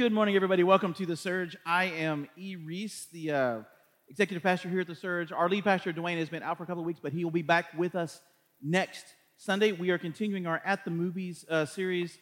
Good morning, everybody. Welcome to The Surge. I am E. Reese, the uh, executive pastor here at The Surge. Our lead pastor, Dwayne, has been out for a couple of weeks, but he will be back with us next Sunday. We are continuing our At the Movies uh, series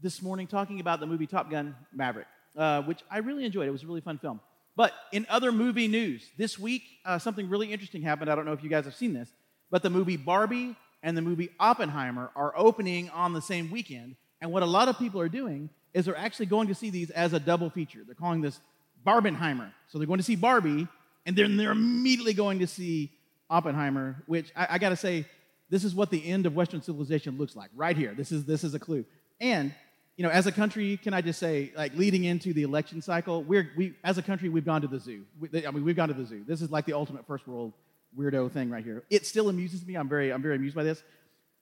this morning, talking about the movie Top Gun Maverick, uh, which I really enjoyed. It was a really fun film. But in other movie news, this week, uh, something really interesting happened. I don't know if you guys have seen this, but the movie Barbie and the movie Oppenheimer are opening on the same weekend. And what a lot of people are doing is they're actually going to see these as a double feature. They're calling this Barbenheimer. So they're going to see Barbie, and then they're immediately going to see Oppenheimer, which I, I got to say, this is what the end of Western civilization looks like right here. This is this is a clue. And you know, as a country, can I just say, like leading into the election cycle, we're we as a country we've gone to the zoo. We, I mean, we've gone to the zoo. This is like the ultimate first world weirdo thing right here. It still amuses me. I'm very I'm very amused by this,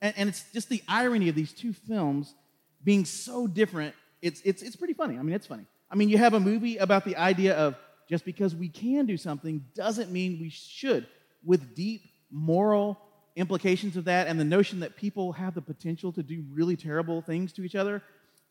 and, and it's just the irony of these two films being so different it's, it's, it's pretty funny. I mean, it's funny. I mean, you have a movie about the idea of just because we can do something doesn't mean we should, with deep moral implications of that and the notion that people have the potential to do really terrible things to each other.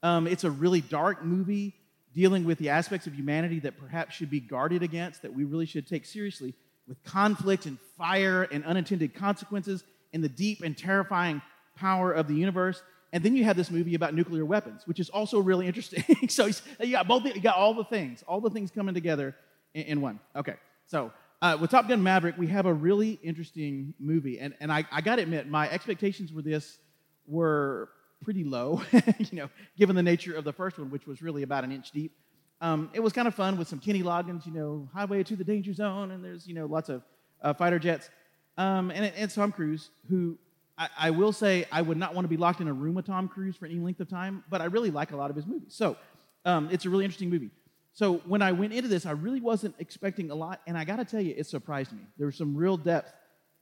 Um, it's a really dark movie dealing with the aspects of humanity that perhaps should be guarded against, that we really should take seriously, with conflict and fire and unintended consequences and the deep and terrifying power of the universe. And then you have this movie about nuclear weapons, which is also really interesting. so you got both, you got all the things, all the things coming together in, in one. Okay, so uh, with Top Gun Maverick, we have a really interesting movie, and and I, I got to admit, my expectations for this were pretty low, you know, given the nature of the first one, which was really about an inch deep. Um, it was kind of fun with some Kenny Loggins, you know, Highway to the Danger Zone, and there's you know lots of uh, fighter jets, um, and, and Tom Cruise, who I, I, will say I would not want to be locked in a room with Tom Cruise for any length of time, but I really like a lot of his movies. So um, it's a really interesting movie. So when I went into this, I really wasn't expecting a lot, and I got to tell you, it surprised me. There was some real depth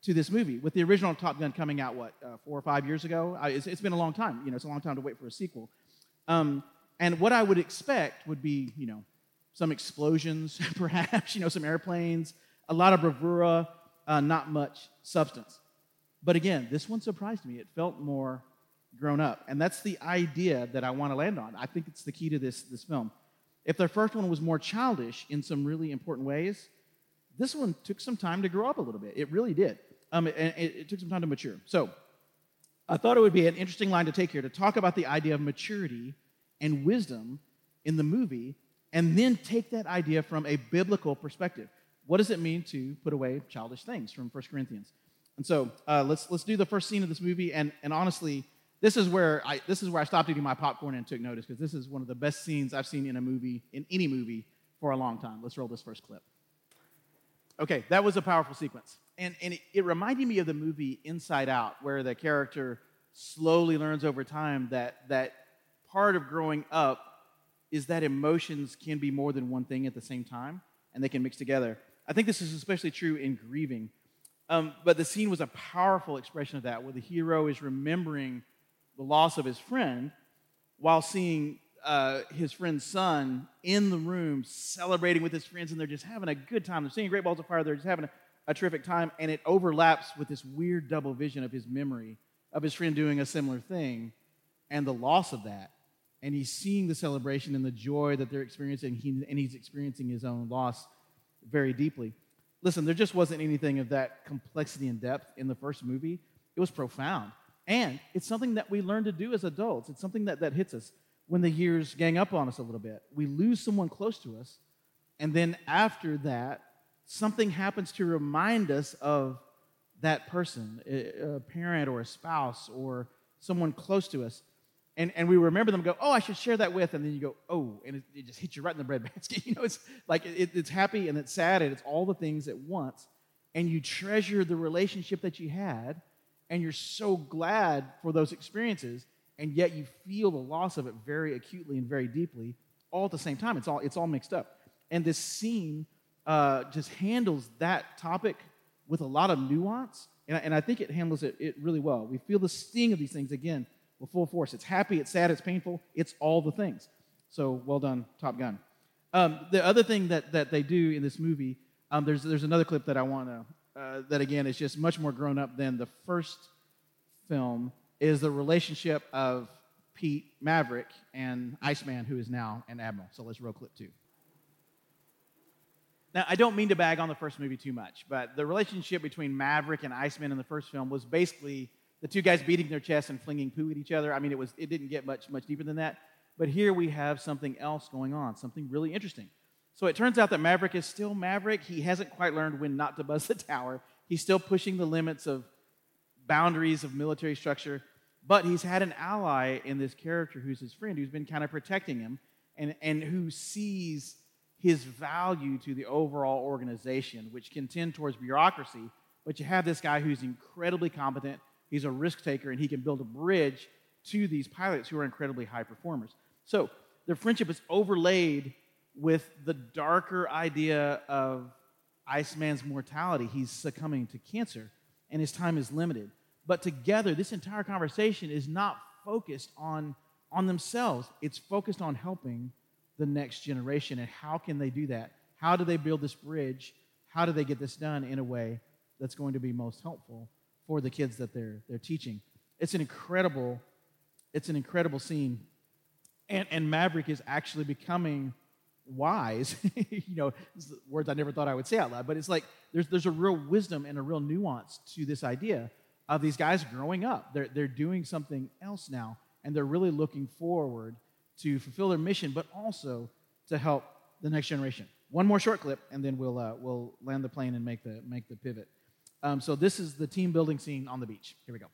to this movie. With the original Top Gun coming out, what, uh, four or five years ago? I, it's, it's been a long time. You know, it's a long time to wait for a sequel. Um, and what I would expect would be, you know, some explosions, perhaps, you know, some airplanes, a lot of bravura, uh, not much substance. But again, this one surprised me. It felt more grown up. And that's the idea that I want to land on. I think it's the key to this, this film. If the first one was more childish in some really important ways, this one took some time to grow up a little bit. It really did. Um, it, it, it took some time to mature. So I thought it would be an interesting line to take here to talk about the idea of maturity and wisdom in the movie, and then take that idea from a biblical perspective. What does it mean to put away childish things from 1 Corinthians? And so uh, let's let's do the first scene of this movie. And and honestly, this is where I this is where I stopped eating my popcorn and took notice because this is one of the best scenes I've seen in a movie in any movie for a long time. Let's roll this first clip. Okay, that was a powerful sequence, and and it, it reminded me of the movie Inside Out, where the character slowly learns over time that that part of growing up is that emotions can be more than one thing at the same time, and they can mix together. I think this is especially true in grieving um, but the scene was a powerful expression of that, where the hero is remembering the loss of his friend while seeing uh, his friend's son in the room celebrating with his friends, and they're just having a good time. They're seeing great balls of fire, they're just having a, a terrific time, and it overlaps with this weird double vision of his memory of his friend doing a similar thing and the loss of that. And he's seeing the celebration and the joy that they're experiencing, he, and he's experiencing his own loss very deeply listen, there just wasn't anything of that complexity and depth in the first movie. It was profound. And it's something that we learn to do as adults. It's something that, that hits us when the years gang up on us a little bit. We lose someone close to us, and then after that, something happens to remind us of that person, a parent or a spouse or someone close to us and, and we remember them go, oh, I should share that with, and then you go, oh, and it, it just hits you right in the breadbasket. you know, it's like it, it's happy and it's sad and it's all the things at once. And you treasure the relationship that you had, and you're so glad for those experiences, and yet you feel the loss of it very acutely and very deeply, all at the same time. It's all it's all mixed up. And this scene uh, just handles that topic with a lot of nuance, and, and I think it handles it, it really well. We feel the sting of these things again with full force. It's happy, it's sad, it's painful, it's all the things. So well done, Top Gun. Um, the other thing that, that they do in this movie, um, there's, there's another clip that I want to, uh, that again is just much more grown up than the first film, is the relationship of Pete Maverick and Iceman, who is now an admiral. So let's roll clip two. Now, I don't mean to bag on the first movie too much, but the relationship between Maverick and Iceman in the first film was basically the two guys beating their chests and flinging poo at each other. I mean, it was it didn't get much much deeper than that. But here we have something else going on, something really interesting. So it turns out that Maverick is still Maverick. He hasn't quite learned when not to buzz the tower. He's still pushing the limits of boundaries of military structure, but he's had an ally in this character who's his friend, who's been kind of protecting him and, and who sees his value to the overall organization, which can tend towards bureaucracy. But you have this guy who's incredibly competent, he's a risk taker, and he can build a bridge to these pilots who are incredibly high performers. So their friendship is overlaid with the darker idea of Iceman's mortality. He's succumbing to cancer, and his time is limited. But together, this entire conversation is not focused on, on themselves, it's focused on helping the next generation. And how can they do that? How do they build this bridge? How do they get this done in a way that's going to be most helpful for the kids that they're, they're teaching? It's an incredible, it's an incredible scene. And, and Maverick is actually becoming wise. you know, words I never thought I would say out loud, but it's like there's, there's a real wisdom and a real nuance to this idea of these guys growing up. They're, they're doing something else now, and they're really looking forward to fulfill their mission, but also to help the next generation. One more short clip, and then we'll, uh, we'll land the plane and make the, make the pivot. Um, so, this is the team building scene on the beach. Here we go.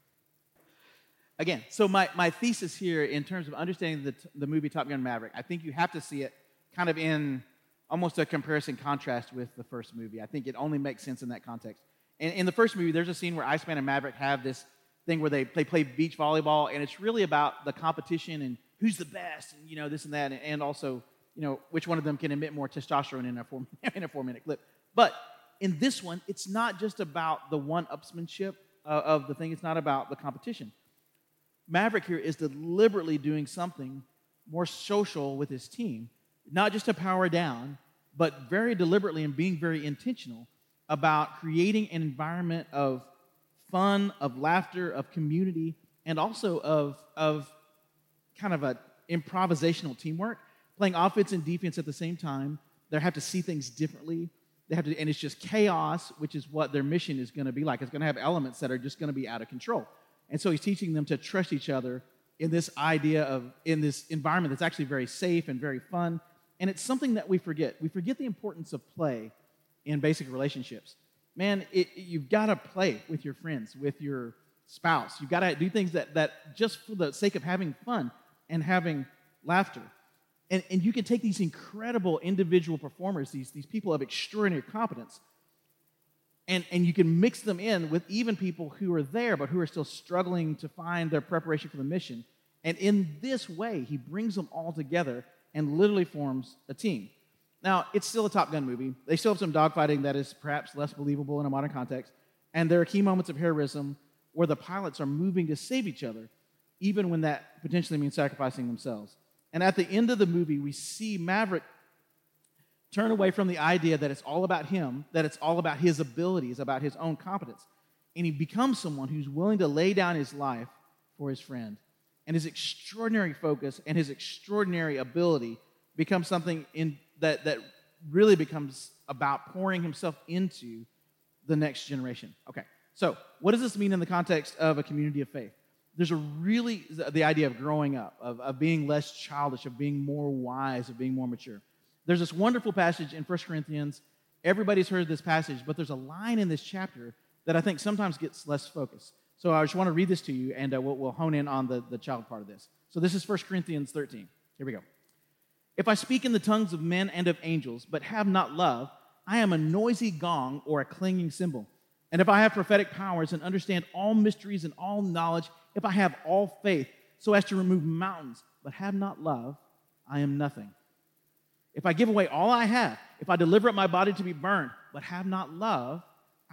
Again, so my, my thesis here in terms of understanding the, the movie Top Gun Maverick, I think you have to see it kind of in almost a comparison contrast with the first movie. I think it only makes sense in that context. And in the first movie, there's a scene where Iceman and Maverick have this thing where they, they play beach volleyball, and it's really about the competition and who's the best, and you know this and that, and, and also you know which one of them can emit more testosterone in a four in a four minute clip. But in this one, it's not just about the one-upsmanship uh, of the thing. It's not about the competition. Maverick here is deliberately doing something more social with his team, not just to power down, but very deliberately and being very intentional about creating an environment of fun, of laughter, of community, and also of, of kind of a improvisational teamwork, playing offense and defense at the same time. They have to see things differently. They have to, and it's just chaos, which is what their mission is going to be like. It's going to have elements that are just going to be out of control. And so he's teaching them to trust each other in this idea of in this environment that's actually very safe and very fun. And it's something that we forget. We forget the importance of play in basic relationships. Man, it, you've got to play with your friends, with your spouse. You've got to do things that, that just for the sake of having fun and having laughter. And, and you can take these incredible individual performers, these, these people of extraordinary competence, and, and you can mix them in with even people who are there but who are still struggling to find their preparation for the mission. And in this way, he brings them all together and literally forms a team. Now, it's still a Top Gun movie. They still have some dogfighting that is perhaps less believable in a modern context. And there are key moments of heroism where the pilots are moving to save each other, even when that potentially means sacrificing themselves. And at the end of the movie, we see Maverick turn away from the idea that it's all about him, that it's all about his abilities, about his own competence. And he becomes someone who's willing to lay down his life for his friend. And his extraordinary focus and his extraordinary ability becomes something in that, that really becomes about pouring himself into the next generation. Okay, so what does this mean in the context of a community of faith? There's a really, the idea of growing up, of, of being less childish, of being more wise, of being more mature. There's this wonderful passage in 1 Corinthians. Everybody's heard this passage, but there's a line in this chapter that I think sometimes gets less focus. So I just want to read this to you, and uh, we'll, we'll hone in on the, the child part of this. So this is 1 Corinthians 13. Here we go. If I speak in the tongues of men and of angels, but have not love, I am a noisy gong or a clanging cymbal. And if I have prophetic powers and understand all mysteries and all knowledge, if I have all faith so as to remove mountains, but have not love, I am nothing. If I give away all I have, if I deliver up my body to be burned, but have not love,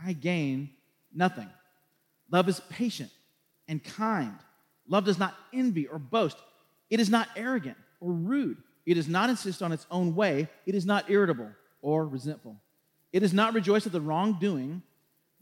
I gain nothing. Love is patient and kind. Love does not envy or boast. It is not arrogant or rude. It does not insist on its own way. It is not irritable or resentful. It does not rejoice at the wrongdoing,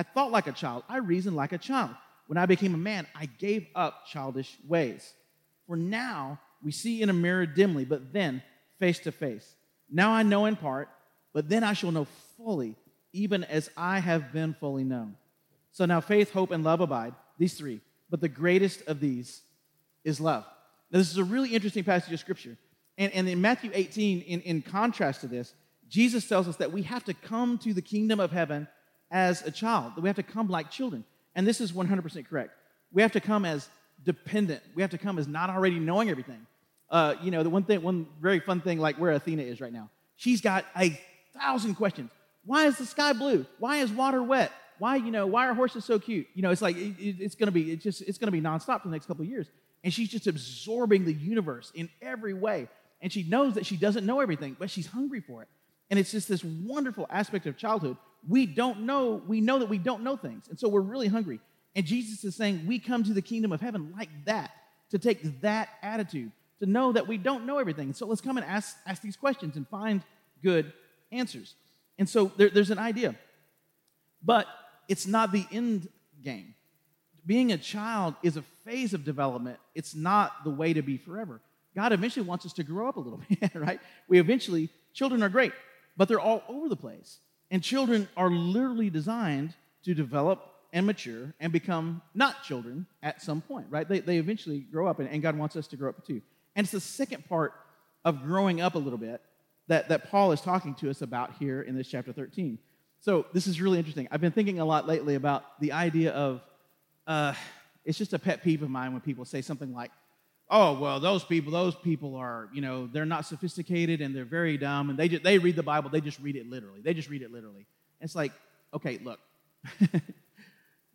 I thought like a child. I reasoned like a child. When I became a man, I gave up childish ways. For now, we see in a mirror dimly, but then face to face. Now I know in part, but then I shall know fully, even as I have been fully known. So now faith, hope, and love abide, these three. But the greatest of these is love. Now, this is a really interesting passage of scripture. And, and in Matthew 18, in, in contrast to this, Jesus tells us that we have to come to the kingdom of heaven as a child, that we have to come like children. And this is 100% correct. We have to come as dependent. We have to come as not already knowing everything. Uh, you know, the one thing, one very fun thing, like where Athena is right now. She's got a thousand questions. Why is the sky blue? Why is water wet? Why, you know, why are horses so cute? You know, it's like it, it, it's gonna be, it's just, it's gonna be nonstop for the next couple of years. And she's just absorbing the universe in every way. And she knows that she doesn't know everything, but she's hungry for it. And it's just this wonderful aspect of childhood. We don't know, we know that we don't know things. And so we're really hungry. And Jesus is saying, we come to the kingdom of heaven like that, to take that attitude, to know that we don't know everything. So let's come and ask, ask these questions and find good answers. And so there, there's an idea. But it's not the end game. Being a child is a phase of development, it's not the way to be forever. God eventually wants us to grow up a little bit, right? We eventually, children are great, but they're all over the place. And children are literally designed to develop and mature and become not children at some point, right? They, they eventually grow up, and, and God wants us to grow up too. And it's the second part of growing up a little bit that, that Paul is talking to us about here in this chapter 13. So this is really interesting. I've been thinking a lot lately about the idea of uh, it's just a pet peeve of mine when people say something like, oh well those people those people are you know they're not sophisticated and they're very dumb and they just they read the bible they just read it literally they just read it literally. It's like okay look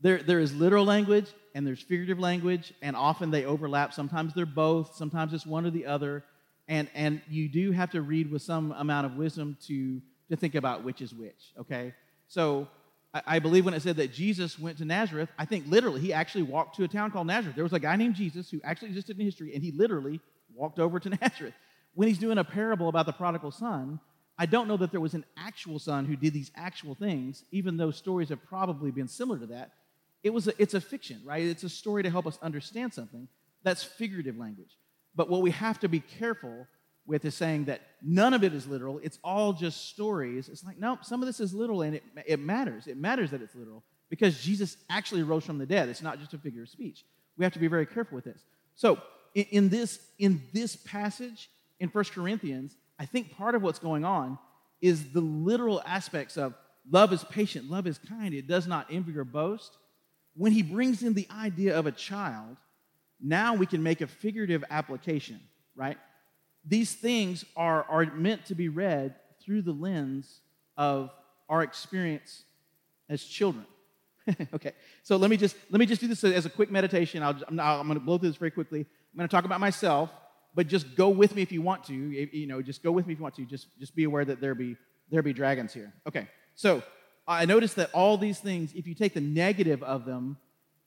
there, there is literal language and there's figurative language and often they overlap. Sometimes they're both sometimes it's one or the other. And and you do have to read with some amount of wisdom to to think about which is which okay? So I, believe when it said that Jesus went to Nazareth, I think literally he actually walked to a town called Nazareth. There was a guy named Jesus who actually existed in history, and he literally walked over to Nazareth. When he's doing a parable about the prodigal son, I don't know that there was an actual son who did these actual things, even though stories have probably been similar to that. It was a, it's a fiction, right? It's a story to help us understand something. That's figurative language. But what we have to be careful with is saying that none of it is literal. It's all just stories. It's like, nope, some of this is literal and it, it matters. It matters that it's literal because Jesus actually rose from the dead. It's not just a figure of speech. We have to be very careful with this. So, in, in this, in this passage in First Corinthians, I think part of what's going on is the literal aspects of love is patient, love is kind, it does not envy or boast. When he brings in the idea of a child, now we can make a figurative application, right? These things are, are meant to be read through the lens of our experience as children. okay, so let me just let me just do this as a quick meditation. I'll, I'm, I'm going to blow through this very quickly. I'm going to talk about myself, but just go with me if you want to. You know, just go with me if you want to. Just just be aware that there be there be dragons here. Okay, so I noticed that all these things, if you take the negative of them,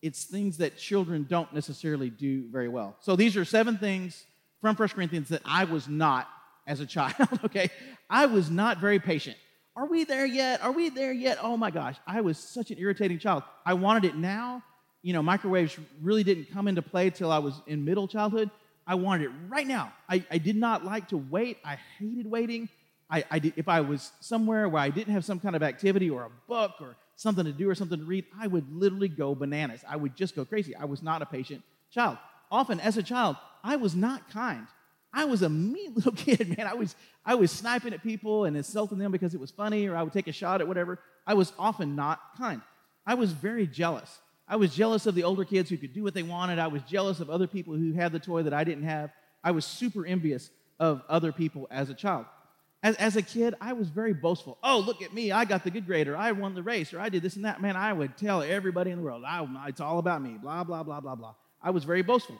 it's things that children don't necessarily do very well. So these are seven things from 1 Corinthians that I was not as a child, okay? I was not very patient. Are we there yet? Are we there yet? Oh my gosh, I was such an irritating child. I wanted it now. You know, microwaves really didn't come into play till I was in middle childhood. I wanted it right now. I, I did not like to wait. I hated waiting. I, I did, if I was somewhere where I didn't have some kind of activity or a book or something to do or something to read, I would literally go bananas. I would just go crazy. I was not a patient child. Often, as a child, I was not kind. I was a mean little kid, man. I was, I was sniping at people and insulting them because it was funny, or I would take a shot at whatever. I was often not kind. I was very jealous. I was jealous of the older kids who could do what they wanted. I was jealous of other people who had the toy that I didn't have. I was super envious of other people as a child. As, as a kid, I was very boastful. Oh, look at me. I got the good grade, or I won the race, or I did this and that. Man, I would tell everybody in the world, I, it's all about me, blah, blah, blah, blah, blah. I was very boastful.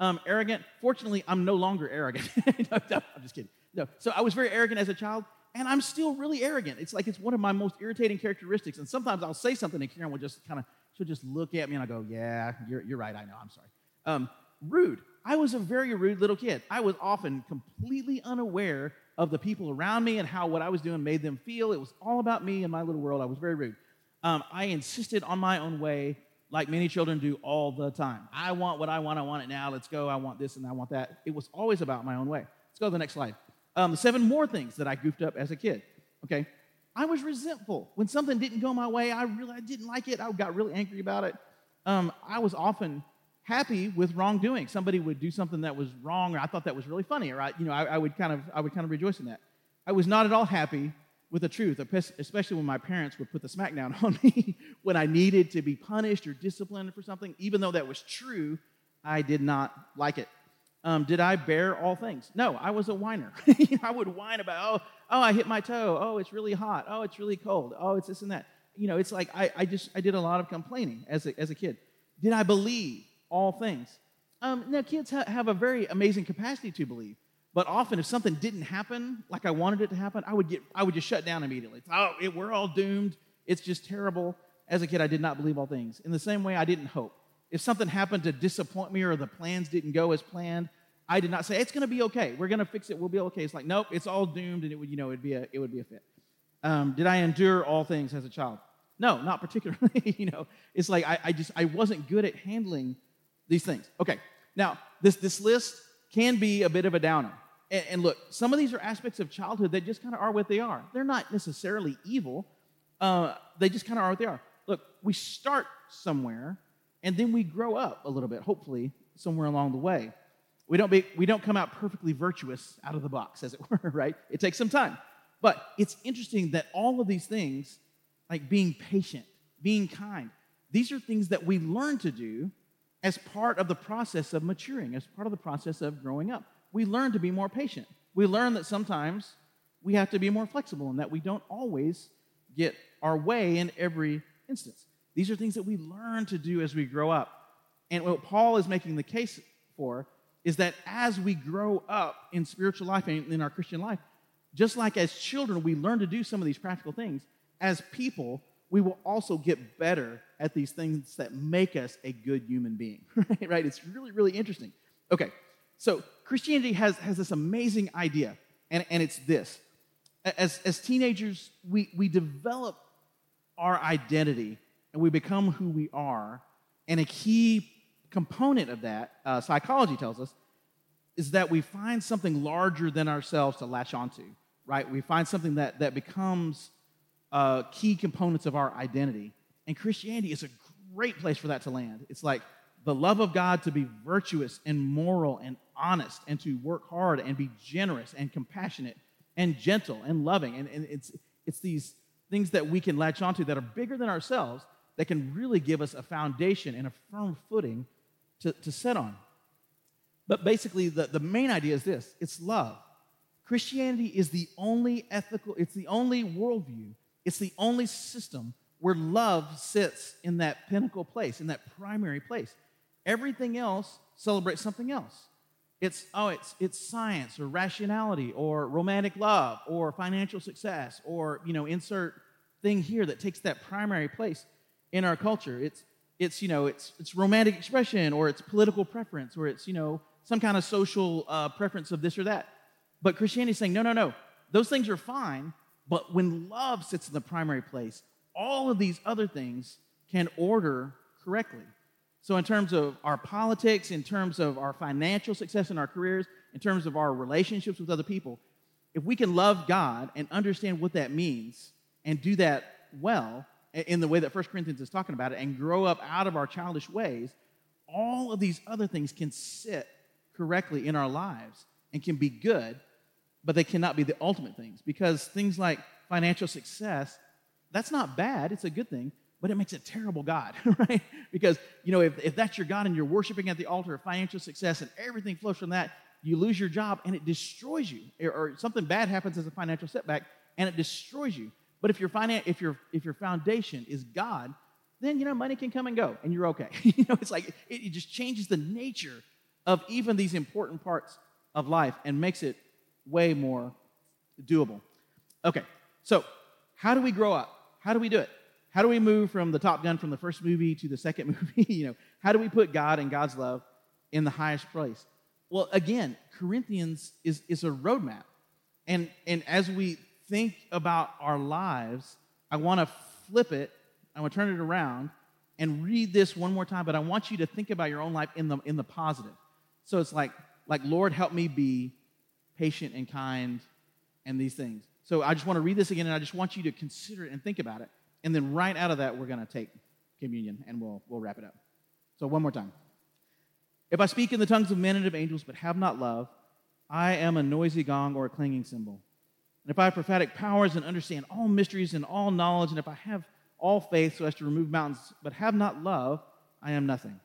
Um, arrogant. Fortunately, I'm no longer arrogant. no, no, I'm just kidding. No. So I was very arrogant as a child, and I'm still really arrogant. It's like it's one of my most irritating characteristics. And sometimes I'll say something, and Karen will just kind of, she'll just look at me, and I go, Yeah, you're, you're right. I know. I'm sorry. Um, rude. I was a very rude little kid. I was often completely unaware of the people around me and how what I was doing made them feel. It was all about me and my little world. I was very rude. Um, I insisted on my own way, like many children do all the time. I want what I want. I want it now. Let's go. I want this and I want that. It was always about my own way. Let's go to the next slide. Um, seven more things that I goofed up as a kid. Okay. I was resentful. When something didn't go my way, I really I didn't like it. I got really angry about it. Um, I was often happy with wrongdoing. Somebody would do something that was wrong, or I thought that was really funny, or I, you know, I, I would kind of I would kind of rejoice in that. I was not at all happy with the truth, especially when my parents would put the smackdown on me when I needed to be punished or disciplined for something. Even though that was true, I did not like it. Um, did I bear all things? No, I was a whiner. I would whine about, oh, oh, I hit my toe. Oh, it's really hot. Oh, it's really cold. Oh, it's this and that. You know, it's like I, I just I did a lot of complaining as a, as a kid. Did I believe all things? Um, now, kids ha- have a very amazing capacity to believe. But often, if something didn't happen like I wanted it to happen, I would get, I would just shut down immediately. Oh, it, we're all doomed. It's just terrible. As a kid, I did not believe all things. In the same way, I didn't hope. If something happened to disappoint me or the plans didn't go as planned, I did not say it's going to be okay. We're going to fix it. We'll be okay. It's like nope, it's all doomed, and it would, you know, it'd be a, it would be a fit. Um, did I endure all things as a child? No, not particularly. you know, it's like I, I just I wasn't good at handling these things. Okay, now this this list can be a bit of a downer. And, and look, some of these are aspects of childhood that just kind of are what they are. They're not necessarily evil, uh, they just kind of are what they are. Look, we start somewhere and then we grow up a little bit, hopefully, somewhere along the way. We don't, be, we don't come out perfectly virtuous out of the box, as it were, right? It takes some time. But it's interesting that all of these things, like being patient, being kind, these are things that we learn to do as part of the process of maturing, as part of the process of growing up we learn to be more patient. We learn that sometimes we have to be more flexible and that we don't always get our way in every instance. These are things that we learn to do as we grow up. And what Paul is making the case for is that as we grow up in spiritual life and in our Christian life, just like as children, we learn to do some of these practical things, as people, we will also get better at these things that make us a good human being. right? It's really, really interesting. Okay, so Christianity has, has this amazing idea, and, and it's this. As, as teenagers, we, we develop our identity and we become who we are. And a key component of that, uh, psychology tells us, is that we find something larger than ourselves to latch onto, right? We find something that, that becomes uh, key components of our identity. And Christianity is a great place for that to land. It's like the love of God to be virtuous and moral and honest and to work hard and be generous and compassionate and gentle and loving. And, and it's, it's these things that we can latch onto that are bigger than ourselves that can really give us a foundation and a firm footing to, to set on. But basically, the, the main idea is this it's love. Christianity is the only ethical, it's the only worldview, it's the only system where love sits in that pinnacle place, in that primary place. Everything else celebrates something else. It's, oh, it's, it's science or rationality or romantic love or financial success or, you know, insert thing here that takes that primary place in our culture. It's, it's you know, it's, it's romantic expression or it's political preference or it's, you know, some kind of social uh, preference of this or that. But Christianity is saying, no, no, no. Those things are fine, but when love sits in the primary place, all of these other things can order correctly. So, in terms of our politics, in terms of our financial success in our careers, in terms of our relationships with other people, if we can love God and understand what that means and do that well in the way that 1 Corinthians is talking about it and grow up out of our childish ways, all of these other things can sit correctly in our lives and can be good, but they cannot be the ultimate things because things like financial success, that's not bad, it's a good thing, but it makes a terrible God, right? Because, you know, if, if that's your God and you're worshiping at the altar of financial success and everything flows from that, you lose your job and it destroys you. Or, something bad happens as a financial setback and it destroys you. But if your, finan- if your, if your foundation is God, then, you know, money can come and go and you're okay. you know, it's like it, it just changes the nature of even these important parts of life and makes it way more doable. Okay, so how do we grow up? How do we do it? How do we move from the top gun from the first movie to the second movie? you know, how do we put God and God's love in the highest place? Well, again, Corinthians is, is a roadmap. And, and as we think about our lives, I want to flip it, I want to turn it around and read this one more time, but I want you to think about your own life in the, in the positive. So it's like, like, Lord, help me be patient and kind and these things. So I just want to read this again, and I just want you to consider it and think about it. And then right out of that, we're going to take communion, and we'll, we'll wrap it up. So one more time. If I speak in the tongues of men and of angels, but have not love, I am a noisy gong or a clanging cymbal. And if I have prophetic powers and understand all mysteries and all knowledge, and if I have all faith so as to remove mountains, but have not love, I am nothing.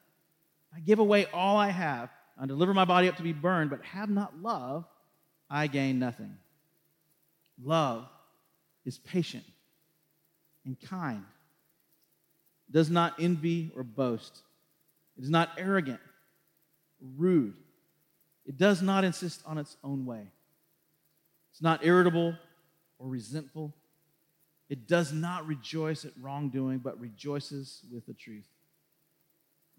I give away all I have and deliver my body up to be burned, but have not love, I gain nothing. Love is patient and kind, does not envy or boast, it is not arrogant, rude, it does not insist on its own way, it's not irritable or resentful. It does not rejoice at wrongdoing, but rejoices with the truth.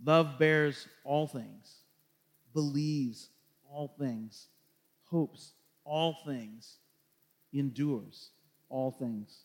Love bears all things believes all things, hopes all things, endures all things.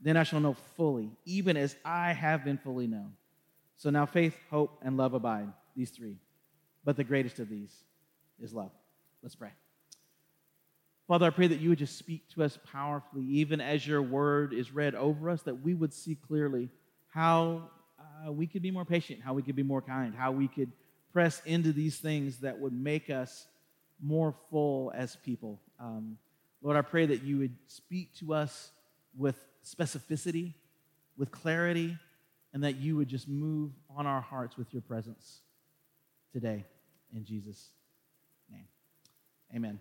then I shall know fully, even as I have been fully known. So now faith, hope, and love abide, these three. But the greatest of these is love. Let's pray. Father, I pray that you would just speak to us powerfully, even as your word is read over us, that we would see clearly how uh, we could be more patient, how we could be more kind, how we could press into these things that would make us more full as people. Um, Lord, I pray that you would speak to us with specificity, with clarity, and that you would just move on our hearts with your presence today. In Jesus' name, amen.